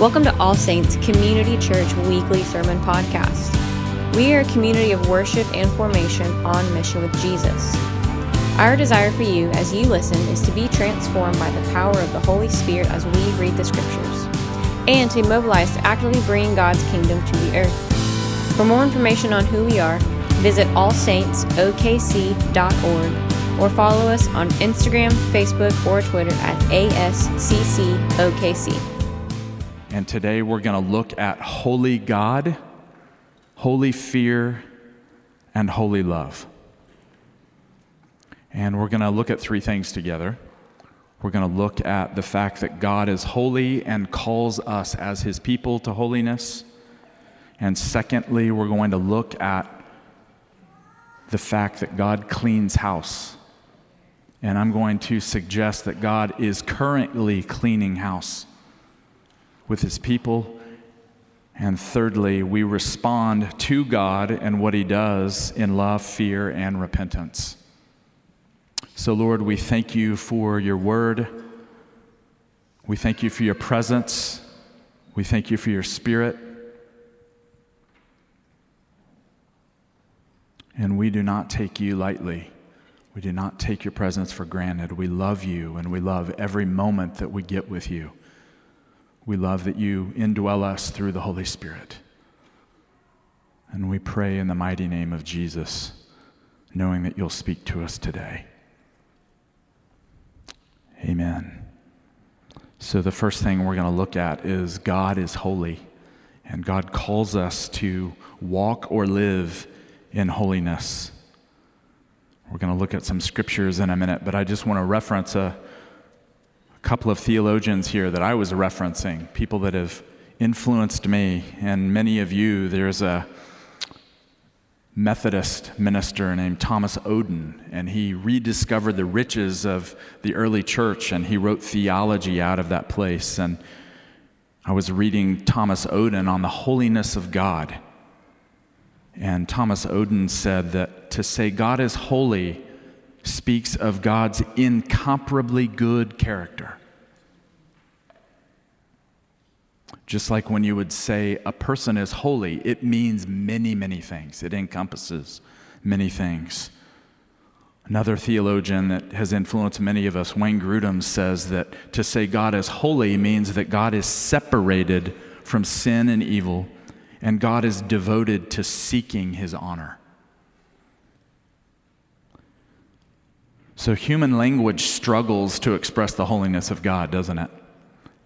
Welcome to All Saints Community Church Weekly Sermon Podcast. We are a community of worship and formation on mission with Jesus. Our desire for you as you listen is to be transformed by the power of the Holy Spirit as we read the Scriptures, and to mobilize to actively bring God's kingdom to the earth. For more information on who we are, visit allsaintsokc.org or follow us on Instagram, Facebook, or Twitter at ASCCOKC. And today we're going to look at holy God, holy fear, and holy love. And we're going to look at three things together. We're going to look at the fact that God is holy and calls us as his people to holiness. And secondly, we're going to look at the fact that God cleans house. And I'm going to suggest that God is currently cleaning house with his people. And thirdly, we respond to God and what he does in love, fear, and repentance. So, Lord, we thank you for your word. We thank you for your presence. We thank you for your spirit. And we do not take you lightly. We do not take your presence for granted. We love you and we love every moment that we get with you. We love that you indwell us through the Holy Spirit. And we pray in the mighty name of Jesus, knowing that you'll speak to us today. Amen. So, the first thing we're going to look at is God is holy, and God calls us to walk or live in holiness. We're going to look at some scriptures in a minute, but I just want to reference a couple of theologians here that I was referencing, people that have influenced me and many of you. There's a Methodist minister named Thomas Oden, and he rediscovered the riches of the early church and he wrote theology out of that place. And I was reading Thomas Oden on the holiness of God. And Thomas Oden said that to say God is holy speaks of God's incomparably good character. Just like when you would say a person is holy, it means many, many things. It encompasses many things. Another theologian that has influenced many of us, Wayne Grudem, says that to say God is holy means that God is separated from sin and evil, and God is devoted to seeking his honor. So, human language struggles to express the holiness of God, doesn't it?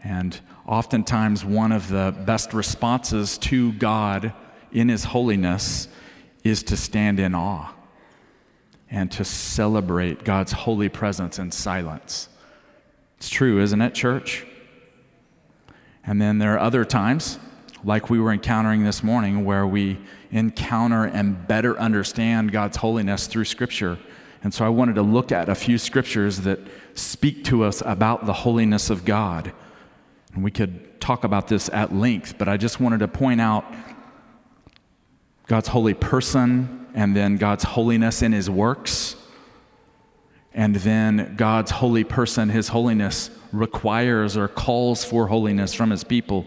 And oftentimes, one of the best responses to God in His holiness is to stand in awe and to celebrate God's holy presence in silence. It's true, isn't it, church? And then there are other times, like we were encountering this morning, where we encounter and better understand God's holiness through Scripture and so I wanted to look at a few scriptures that speak to us about the holiness of God. And we could talk about this at length, but I just wanted to point out God's holy person and then God's holiness in his works. And then God's holy person, his holiness requires or calls for holiness from his people.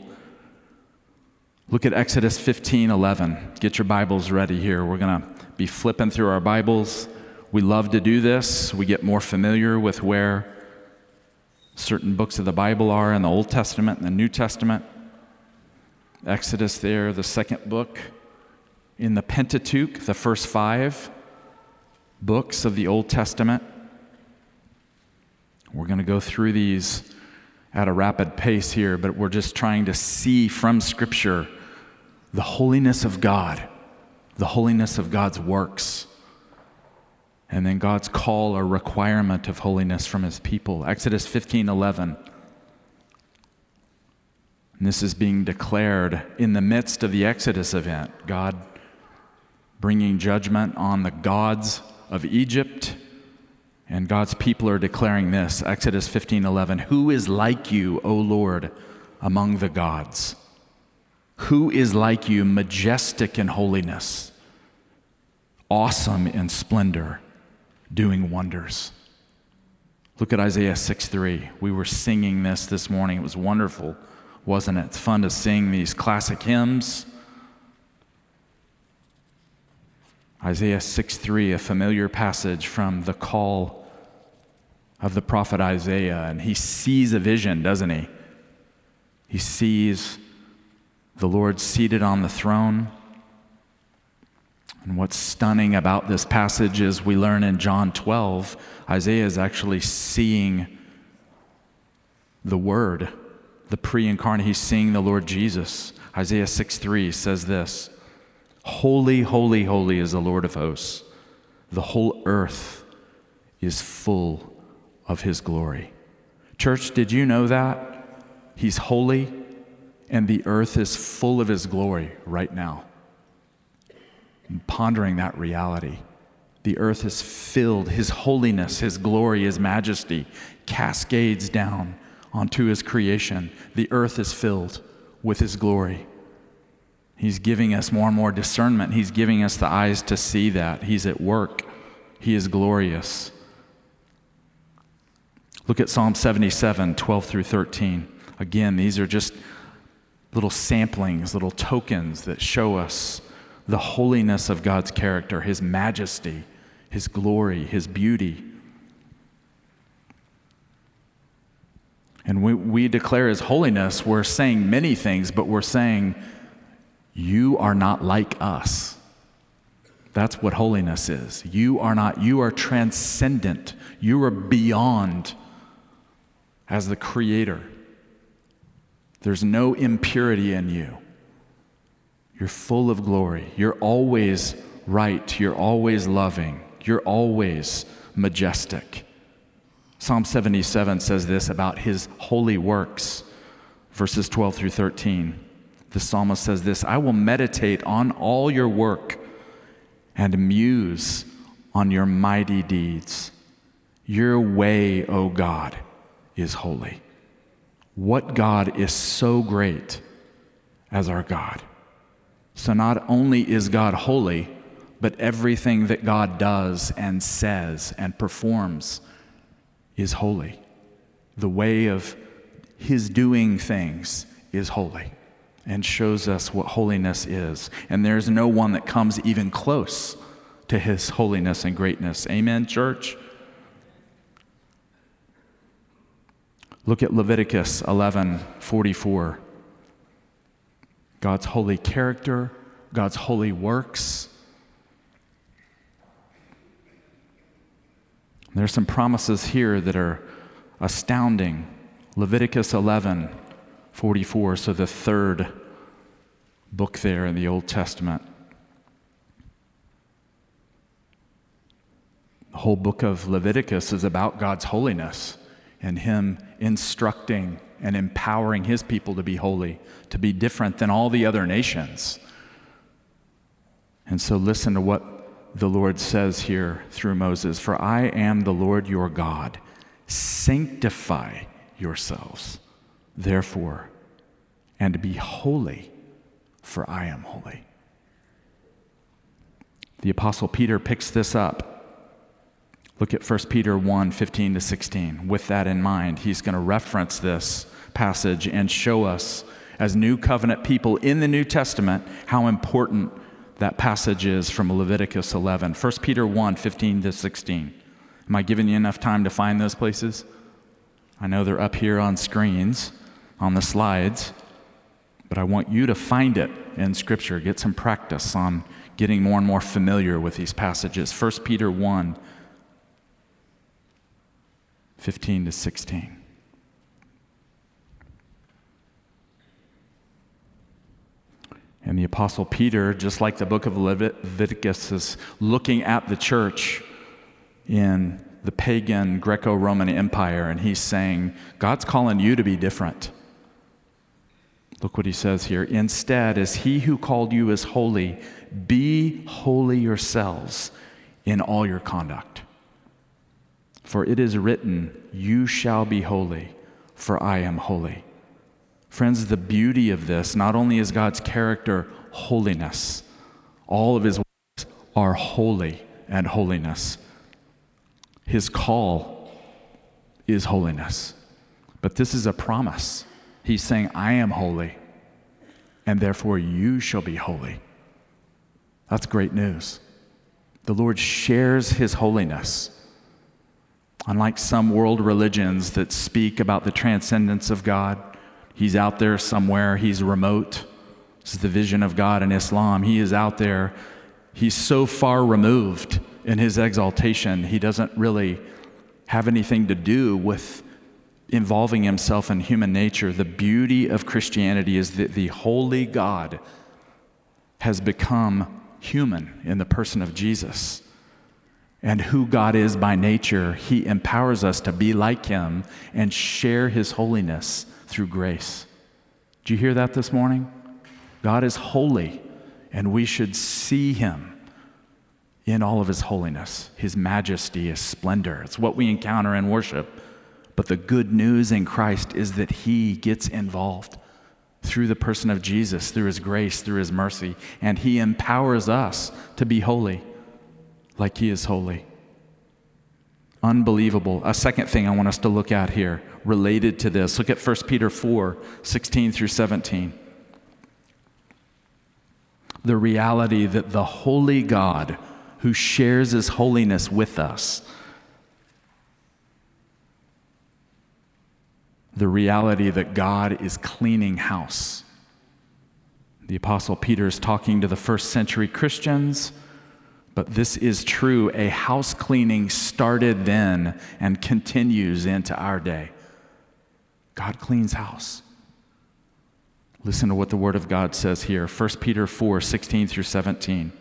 Look at Exodus 15 11. Get your Bibles ready here. We're going to be flipping through our Bibles. We love to do this. We get more familiar with where certain books of the Bible are in the Old Testament and the New Testament. Exodus, there, the second book. In the Pentateuch, the first five books of the Old Testament. We're going to go through these at a rapid pace here, but we're just trying to see from Scripture the holiness of God, the holiness of God's works and then God's call or requirement of holiness from his people. Exodus 15 11. And this is being declared in the midst of the Exodus event. God bringing judgment on the gods of Egypt. And God's people are declaring this Exodus 15 11. Who is like you, O Lord, among the gods? Who is like you, majestic in holiness, awesome in splendor? Doing wonders. Look at Isaiah 6 3. We were singing this this morning. It was wonderful. wasn't it? It's fun to sing these classic hymns. Isaiah 6 3, a familiar passage from the call of the prophet Isaiah. And he sees a vision, doesn't he? He sees the Lord seated on the throne. And what's stunning about this passage is we learn in John 12, Isaiah is actually seeing the Word, the pre incarnate. He's seeing the Lord Jesus. Isaiah 6 3 says this Holy, holy, holy is the Lord of hosts. The whole earth is full of his glory. Church, did you know that? He's holy and the earth is full of his glory right now. Pondering that reality. The earth is filled, his holiness, his glory, his majesty cascades down onto his creation. The earth is filled with his glory. He's giving us more and more discernment. He's giving us the eyes to see that. He's at work. He is glorious. Look at Psalm 77, 12 through 13. Again, these are just little samplings, little tokens that show us the holiness of God's character, His majesty, His glory, His beauty. And we, we declare His holiness, we're saying many things, but we're saying, You are not like us. That's what holiness is. You are not, you are transcendent. You are beyond as the creator. There's no impurity in you. You're full of glory. You're always right. You're always loving. You're always majestic. Psalm 77 says this about his holy works, verses 12 through 13. The psalmist says this I will meditate on all your work and muse on your mighty deeds. Your way, O God, is holy. What God is so great as our God? So, not only is God holy, but everything that God does and says and performs is holy. The way of his doing things is holy and shows us what holiness is. And there's no one that comes even close to his holiness and greatness. Amen, church? Look at Leviticus 11 44. God's holy character, God's holy works. There's some promises here that are astounding. Leviticus 11, 44, so the third book there in the Old Testament. The whole book of Leviticus is about God's holiness and Him instructing and empowering His people to be holy, to be different than all the other nations. And so, listen to what the Lord says here through Moses For I am the Lord your God. Sanctify yourselves, therefore, and be holy, for I am holy. The Apostle Peter picks this up. Look at 1 Peter 1 15 to 16. With that in mind, he's going to reference this passage and show us, as new covenant people in the New Testament, how important that passage is from Leviticus 11. 1 Peter 1 15 to 16. Am I giving you enough time to find those places? I know they're up here on screens, on the slides, but I want you to find it in Scripture. Get some practice on getting more and more familiar with these passages. 1 Peter 1 15 to 16. And the Apostle Peter, just like the book of Leviticus, is looking at the church in the pagan Greco Roman Empire, and he's saying, God's calling you to be different. Look what he says here. Instead, as he who called you is holy, be holy yourselves in all your conduct. For it is written, You shall be holy, for I am holy. Friends, the beauty of this not only is God's character holiness, all of his works are holy and holiness. His call is holiness. But this is a promise. He's saying, I am holy, and therefore you shall be holy. That's great news. The Lord shares his holiness. Unlike some world religions that speak about the transcendence of God, he's out there somewhere, he's remote. This is the vision of God in Islam. He is out there. He's so far removed in his exaltation, he doesn't really have anything to do with involving himself in human nature. The beauty of Christianity is that the holy God has become human in the person of Jesus. And who God is by nature, he empowers us to be like him and share his holiness through grace. Do you hear that this morning? God is holy, and we should see him in all of his holiness, his majesty, his splendor. It's what we encounter in worship. But the good news in Christ is that he gets involved through the person of Jesus, through his grace, through his mercy, and he empowers us to be holy like he is holy. Unbelievable. A second thing I want us to look at here related to this. Look at 1 Peter 4 16 through 17. The reality that the holy God who shares his holiness with us, the reality that God is cleaning house. The Apostle Peter is talking to the first century Christians, but this is true. A house cleaning started then and continues into our day. God cleans house. Listen to what the Word of God says here 1 Peter 4 16 through 17.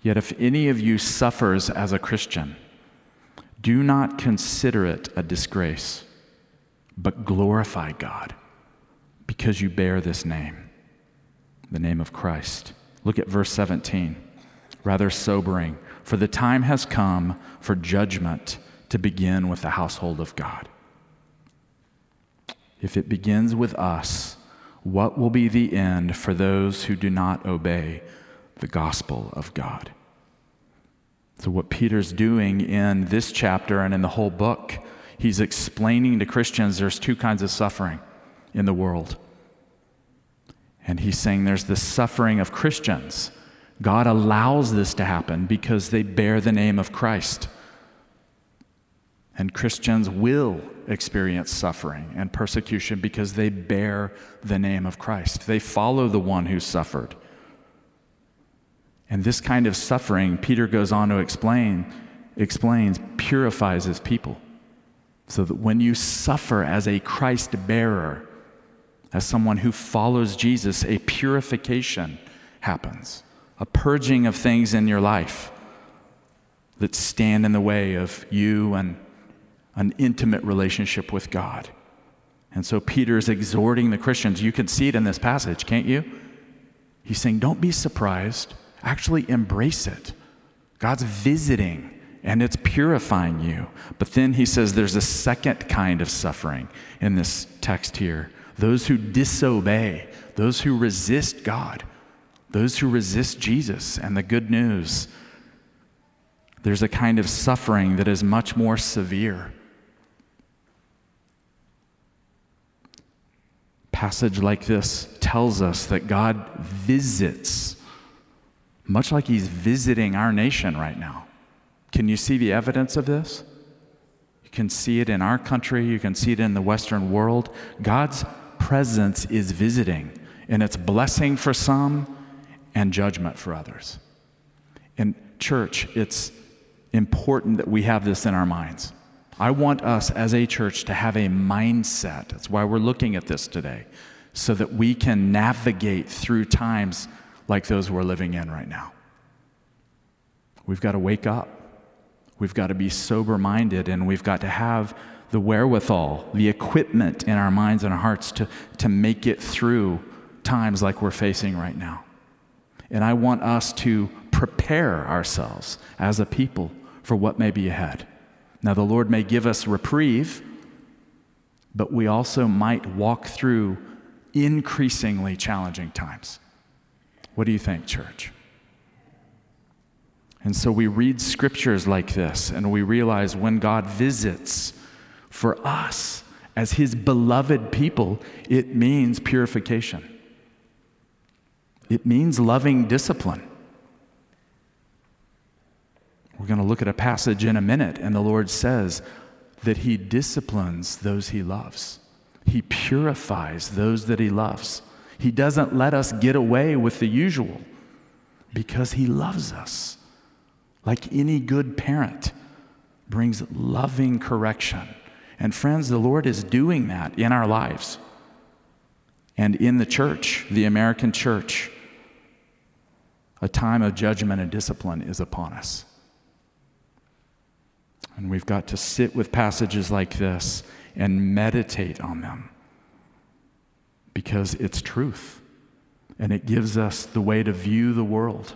Yet if any of you suffers as a Christian, do not consider it a disgrace, but glorify God because you bear this name, the name of Christ. Look at verse 17, rather sobering. For the time has come for judgment to begin with the household of God. If it begins with us, what will be the end for those who do not obey the gospel of God? So, what Peter's doing in this chapter and in the whole book, he's explaining to Christians there's two kinds of suffering in the world. And he's saying there's the suffering of Christians. God allows this to happen because they bear the name of Christ. And Christians will experience suffering and persecution because they bear the name of Christ. They follow the one who suffered. And this kind of suffering, Peter goes on to explain, explains, purifies his people. So that when you suffer as a Christ bearer, as someone who follows Jesus, a purification happens, a purging of things in your life that stand in the way of you and an intimate relationship with God. And so Peter is exhorting the Christians. You can see it in this passage, can't you? He's saying, Don't be surprised. Actually, embrace it. God's visiting and it's purifying you. But then he says there's a second kind of suffering in this text here those who disobey, those who resist God, those who resist Jesus and the good news. There's a kind of suffering that is much more severe. Passage like this tells us that God visits much like he's visiting our nation right now. Can you see the evidence of this? You can see it in our country, you can see it in the Western world. God's presence is visiting, and it's blessing for some and judgment for others. In church, it's important that we have this in our minds. I want us as a church to have a mindset. That's why we're looking at this today, so that we can navigate through times like those we're living in right now. We've got to wake up. We've got to be sober minded, and we've got to have the wherewithal, the equipment in our minds and our hearts to, to make it through times like we're facing right now. And I want us to prepare ourselves as a people for what may be ahead. Now, the Lord may give us reprieve, but we also might walk through increasingly challenging times. What do you think, church? And so we read scriptures like this and we realize when God visits for us as his beloved people, it means purification. It means loving discipline. We're going to look at a passage in a minute, and the Lord says that he disciplines those he loves. He purifies those that he loves. He doesn't let us get away with the usual because he loves us. Like any good parent, brings loving correction. And friends, the Lord is doing that in our lives and in the church, the American church. A time of judgment and discipline is upon us. And we've got to sit with passages like this and meditate on them because it's truth. And it gives us the way to view the world,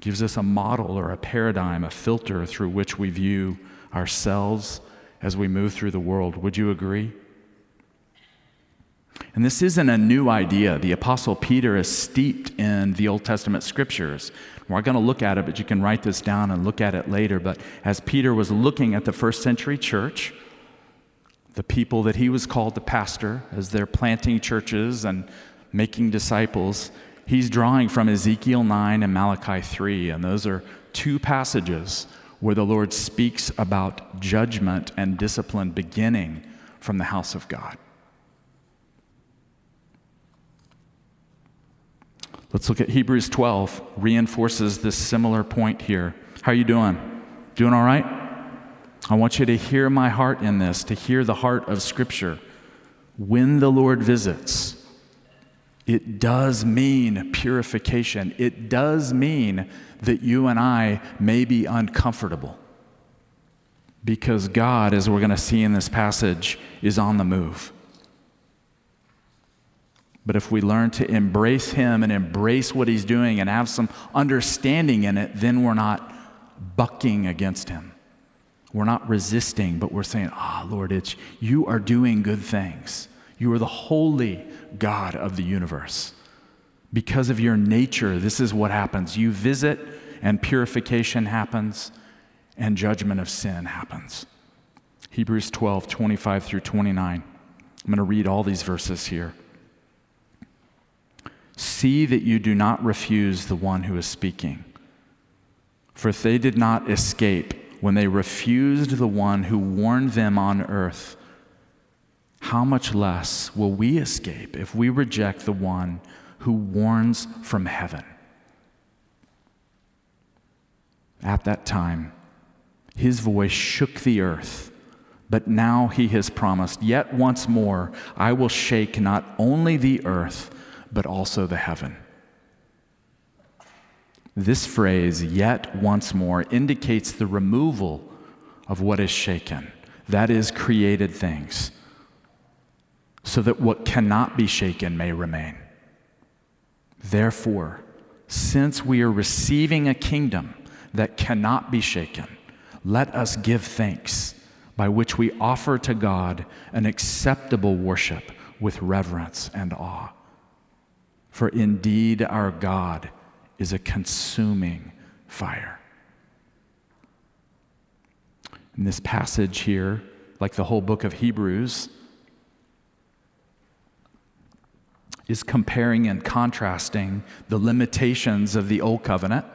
gives us a model or a paradigm, a filter through which we view ourselves as we move through the world. Would you agree? And this isn't a new idea. The Apostle Peter is steeped in the Old Testament scriptures. We're going to look at it, but you can write this down and look at it later. But as Peter was looking at the first century church, the people that he was called to pastor as they're planting churches and making disciples, he's drawing from Ezekiel 9 and Malachi 3. And those are two passages where the Lord speaks about judgment and discipline beginning from the house of God. Let's look at Hebrews 12, reinforces this similar point here. How are you doing? Doing all right? I want you to hear my heart in this, to hear the heart of Scripture. When the Lord visits, it does mean purification. It does mean that you and I may be uncomfortable. Because God, as we're going to see in this passage, is on the move. But if we learn to embrace Him and embrace what He's doing and have some understanding in it, then we're not bucking against Him. We're not resisting, but we're saying, Ah, oh, Lord, it's you are doing good things. You are the holy God of the universe. Because of your nature, this is what happens. You visit, and purification happens, and judgment of sin happens. Hebrews 12, 25 through 29. I'm going to read all these verses here. See that you do not refuse the one who is speaking. For if they did not escape when they refused the one who warned them on earth, how much less will we escape if we reject the one who warns from heaven? At that time, his voice shook the earth, but now he has promised, Yet once more I will shake not only the earth, but also the heaven. This phrase, yet once more, indicates the removal of what is shaken, that is, created things, so that what cannot be shaken may remain. Therefore, since we are receiving a kingdom that cannot be shaken, let us give thanks by which we offer to God an acceptable worship with reverence and awe. For indeed, our God is a consuming fire. In this passage here, like the whole book of Hebrews, is comparing and contrasting the limitations of the old covenant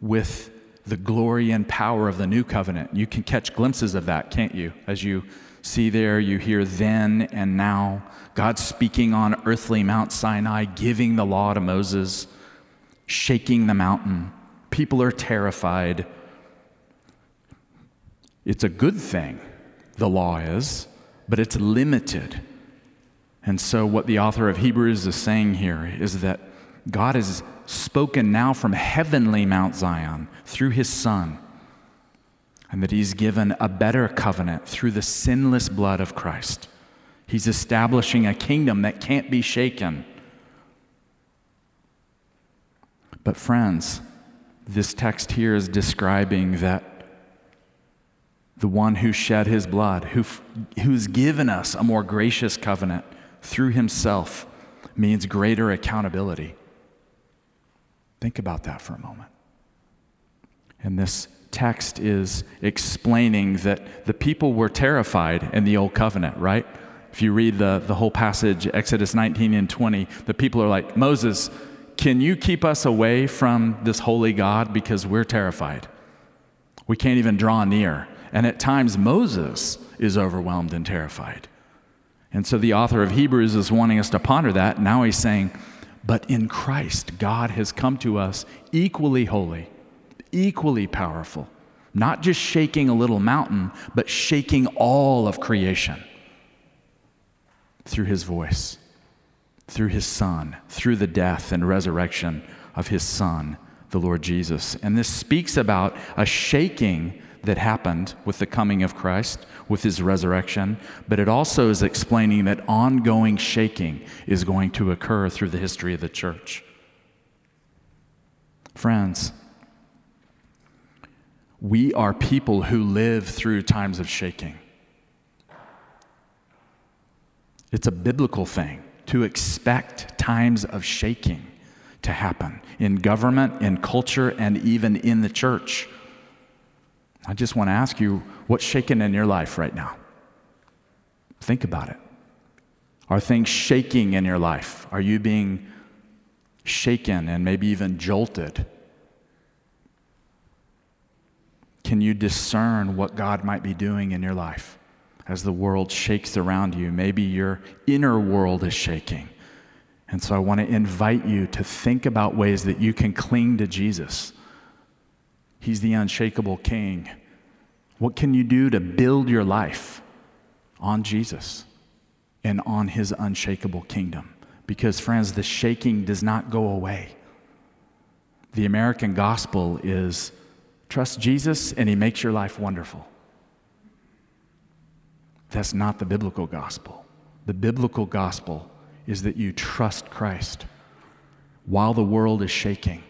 with the glory and power of the new covenant. You can catch glimpses of that, can't you? As you see there, you hear then and now. God speaking on earthly Mount Sinai, giving the law to Moses, shaking the mountain. People are terrified. It's a good thing, the law is, but it's limited. And so, what the author of Hebrews is saying here is that God has spoken now from heavenly Mount Zion through his Son, and that he's given a better covenant through the sinless blood of Christ. He's establishing a kingdom that can't be shaken. But, friends, this text here is describing that the one who shed his blood, who, who's given us a more gracious covenant, through himself means greater accountability. Think about that for a moment. And this text is explaining that the people were terrified in the Old Covenant, right? If you read the, the whole passage, Exodus 19 and 20, the people are like, Moses, can you keep us away from this holy God because we're terrified? We can't even draw near. And at times, Moses is overwhelmed and terrified. And so the author of Hebrews is wanting us to ponder that. Now he's saying, but in Christ, God has come to us equally holy, equally powerful, not just shaking a little mountain, but shaking all of creation through his voice, through his Son, through the death and resurrection of his Son, the Lord Jesus. And this speaks about a shaking that happened with the coming of Christ, with his resurrection, but it also is explaining that ongoing shaking is going to occur through the history of the church. Friends, we are people who live through times of shaking. It's a biblical thing to expect times of shaking to happen in government, in culture, and even in the church. I just want to ask you what's shaking in your life right now? Think about it. Are things shaking in your life? Are you being shaken and maybe even jolted? Can you discern what God might be doing in your life as the world shakes around you? Maybe your inner world is shaking. And so I want to invite you to think about ways that you can cling to Jesus He's the unshakable king. What can you do to build your life on Jesus and on his unshakable kingdom? Because, friends, the shaking does not go away. The American gospel is trust Jesus and he makes your life wonderful. That's not the biblical gospel. The biblical gospel is that you trust Christ while the world is shaking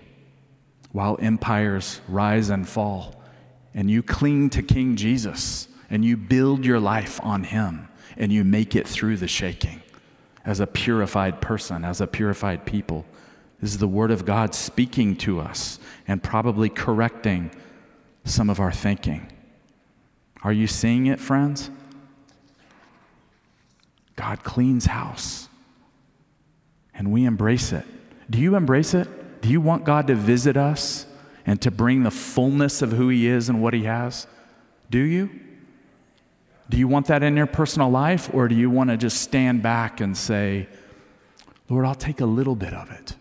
while empires rise and fall, and you cling to King Jesus and you build your life on Him and you make it through the shaking as a purified person, as a purified people. This is the Word of God speaking to us and probably correcting some of our thinking. Are you seeing it, friends? God cleans house, and we embrace it. Do you embrace it? Do you want God to visit us and to bring the fullness of who He is and what He has? Do you? Do you want that in your personal life, or do you want to just stand back and say, Lord, I'll take a little bit of it?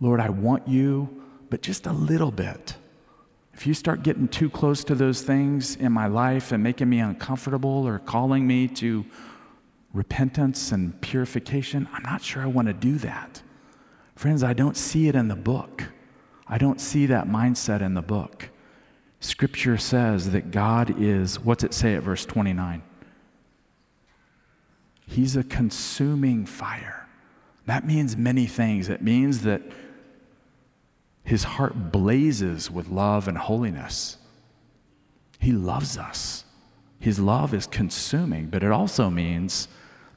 Lord, I want you, but just a little bit. If you start getting too close to those things in my life and making me uncomfortable or calling me to repentance and purification, I'm not sure I want to do that. Friends, I don't see it in the book. I don't see that mindset in the book. Scripture says that God is, what's it say at verse 29? He's a consuming fire. That means many things. It means that his heart blazes with love and holiness. He loves us. His love is consuming, but it also means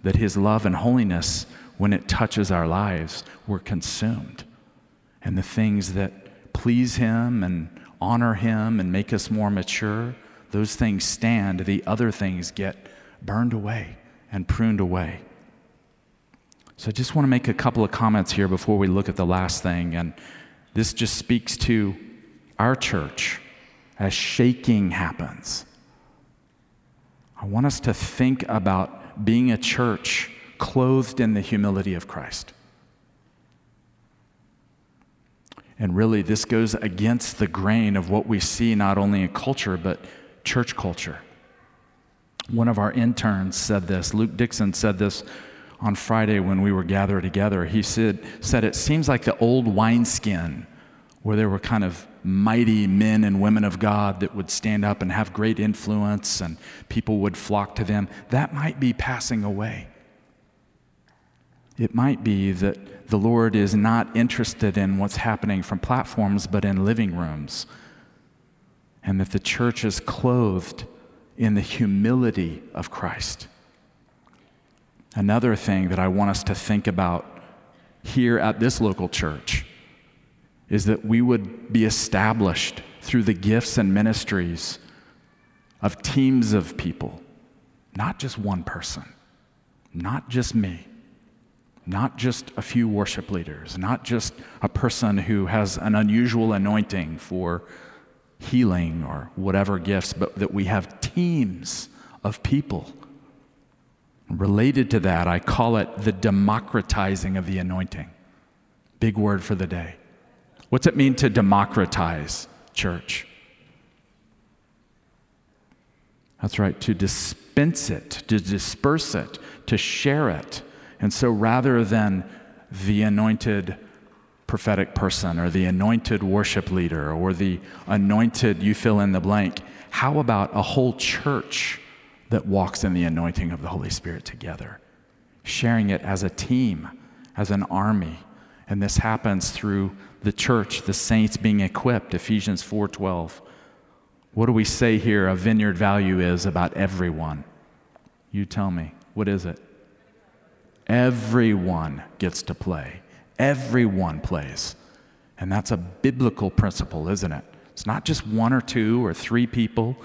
that his love and holiness when it touches our lives, we're consumed. And the things that please Him and honor Him and make us more mature, those things stand. The other things get burned away and pruned away. So I just want to make a couple of comments here before we look at the last thing. And this just speaks to our church as shaking happens. I want us to think about being a church clothed in the humility of Christ. And really, this goes against the grain of what we see not only in culture, but church culture. One of our interns said this, Luke Dixon said this on Friday when we were gathered together. He said, said It seems like the old wineskin where there were kind of mighty men and women of God that would stand up and have great influence and people would flock to them. That might be passing away. It might be that the Lord is not interested in what's happening from platforms, but in living rooms. And that the church is clothed in the humility of Christ. Another thing that I want us to think about here at this local church is that we would be established through the gifts and ministries of teams of people, not just one person, not just me, not just a few worship leaders, not just a person who has an unusual anointing for healing or whatever gifts, but that we have teams of people. Related to that, I call it the democratizing of the anointing. Big word for the day. What's it mean to democratize church? That's right, to dispense it, to disperse it, to share it. And so rather than the anointed prophetic person or the anointed worship leader or the anointed, you fill in the blank, how about a whole church that walks in the anointing of the Holy Spirit together? Sharing it as a team, as an army. And this happens through the church, the saints being equipped, Ephesians 4:12. What do we say here a vineyard value is about everyone? You tell me. What is it? Everyone gets to play. Everyone plays. And that's a biblical principle, isn't it? It's not just one or two or three people.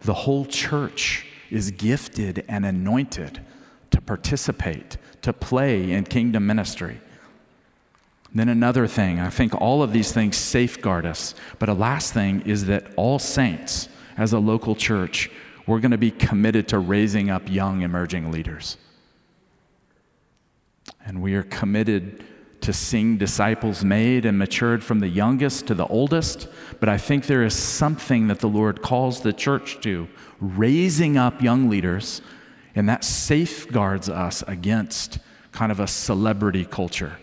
The whole church is gifted and anointed to participate, to play in kingdom ministry. Then another thing, I think all of these things safeguard us. But a last thing is that all saints, as a local church, we're going to be committed to raising up young emerging leaders. And we are committed to seeing disciples made and matured from the youngest to the oldest. But I think there is something that the Lord calls the church to raising up young leaders, and that safeguards us against kind of a celebrity culture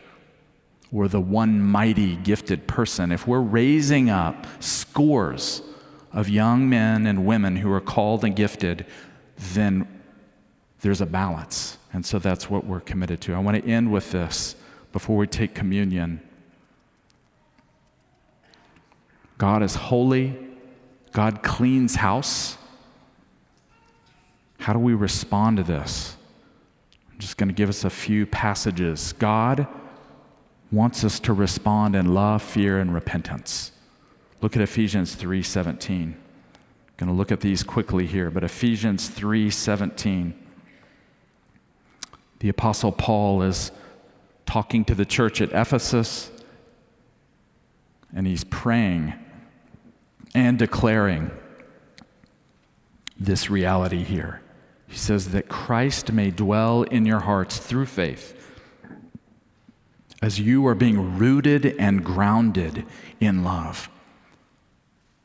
we're the one mighty gifted person, if we're raising up scores of young men and women who are called and gifted, then there's a balance. And so that's what we're committed to. I want to end with this before we take communion. God is holy, God cleans house. How do we respond to this? I'm just going to give us a few passages. God wants us to respond in love, fear, and repentance. Look at Ephesians 3:17. Going to look at these quickly here, but Ephesians 3:17. The apostle Paul is talking to the church at Ephesus and he's praying and declaring this reality here. He says that Christ may dwell in your hearts through faith as you are being rooted and grounded in love.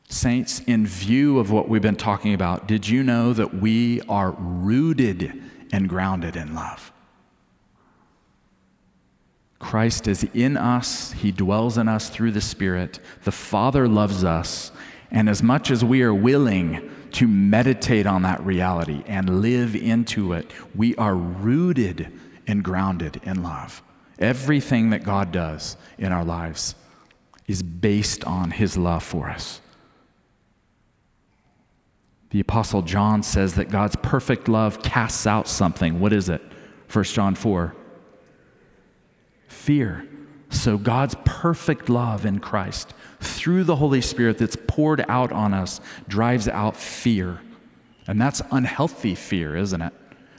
Saints, in view of what we've been talking about, did you know that we are rooted and grounded in love? Christ is in us, He dwells in us through the Spirit. The Father loves us, and as much as we are willing to meditate on that reality and live into it, we are rooted and grounded in love. Everything that God does in our lives is based on his love for us. The Apostle John says that God's perfect love casts out something. What is it? 1 John 4 fear. So, God's perfect love in Christ through the Holy Spirit that's poured out on us drives out fear. And that's unhealthy fear, isn't it?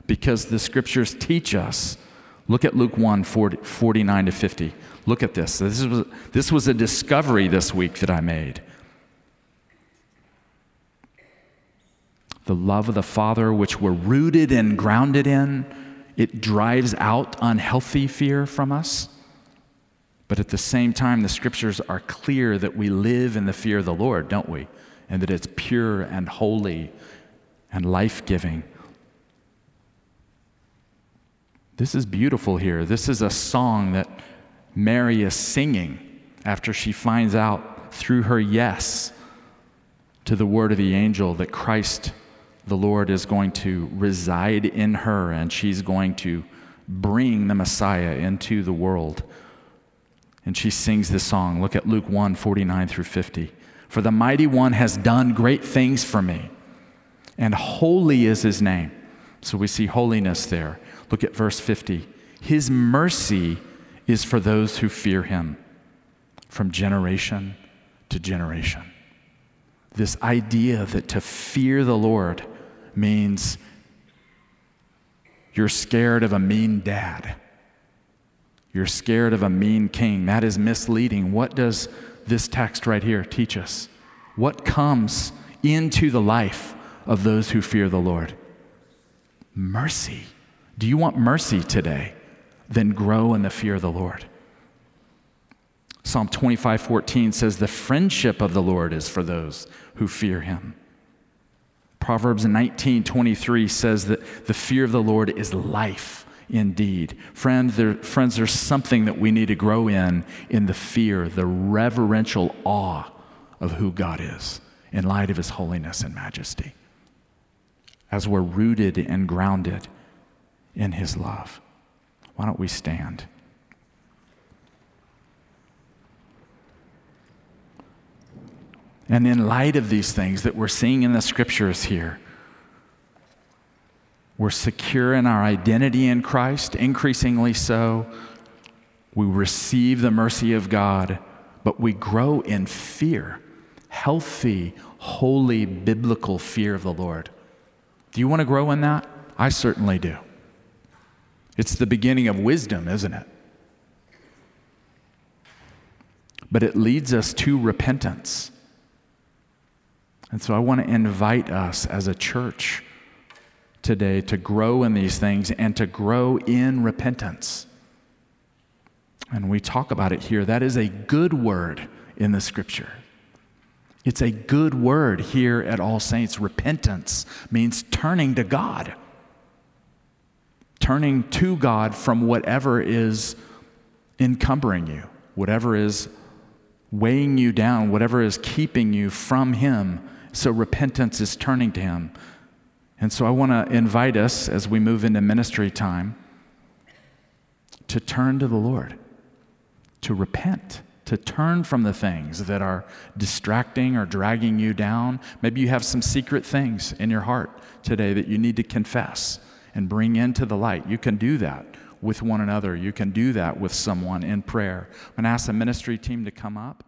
Because the scriptures teach us Look at Luke 1 40, 49 to 50. Look at this. This was, this was a discovery this week that I made. The love of the Father, which we're rooted and grounded in, it drives out unhealthy fear from us. But at the same time, the scriptures are clear that we live in the fear of the Lord, don't we? And that it's pure and holy and life giving. This is beautiful here. This is a song that Mary is singing after she finds out through her yes to the word of the angel that Christ, the Lord, is going to reside in her and she's going to bring the Messiah into the world. And she sings this song. Look at Luke 1 49 through 50. For the mighty one has done great things for me, and holy is his name. So we see holiness there. Look at verse 50. His mercy is for those who fear him from generation to generation. This idea that to fear the Lord means you're scared of a mean dad. You're scared of a mean king. That is misleading. What does this text right here teach us? What comes into the life of those who fear the Lord? Mercy. Do you want mercy today? Then grow in the fear of the Lord. Psalm 25 14 says, The friendship of the Lord is for those who fear him. Proverbs 19 23 says that the fear of the Lord is life indeed. Friend, there, friends, there's something that we need to grow in in the fear, the reverential awe of who God is in light of his holiness and majesty. As we're rooted and grounded in his love. Why don't we stand? And in light of these things that we're seeing in the scriptures here, we're secure in our identity in Christ, increasingly so. We receive the mercy of God, but we grow in fear healthy, holy, biblical fear of the Lord. Do you want to grow in that? I certainly do. It's the beginning of wisdom, isn't it? But it leads us to repentance. And so I want to invite us as a church today to grow in these things and to grow in repentance. And we talk about it here. That is a good word in the scripture. It's a good word here at All Saints. Repentance means turning to God, turning to God from whatever is encumbering you, whatever is weighing you down, whatever is keeping you from Him so repentance is turning to Him. And so I want to invite us as we move into ministry time to turn to the Lord, to repent, to turn from the things that are distracting or dragging you down. Maybe you have some secret things in your heart today that you need to confess and bring into the light. You can do that with one another, you can do that with someone in prayer. I'm going to ask the ministry team to come up.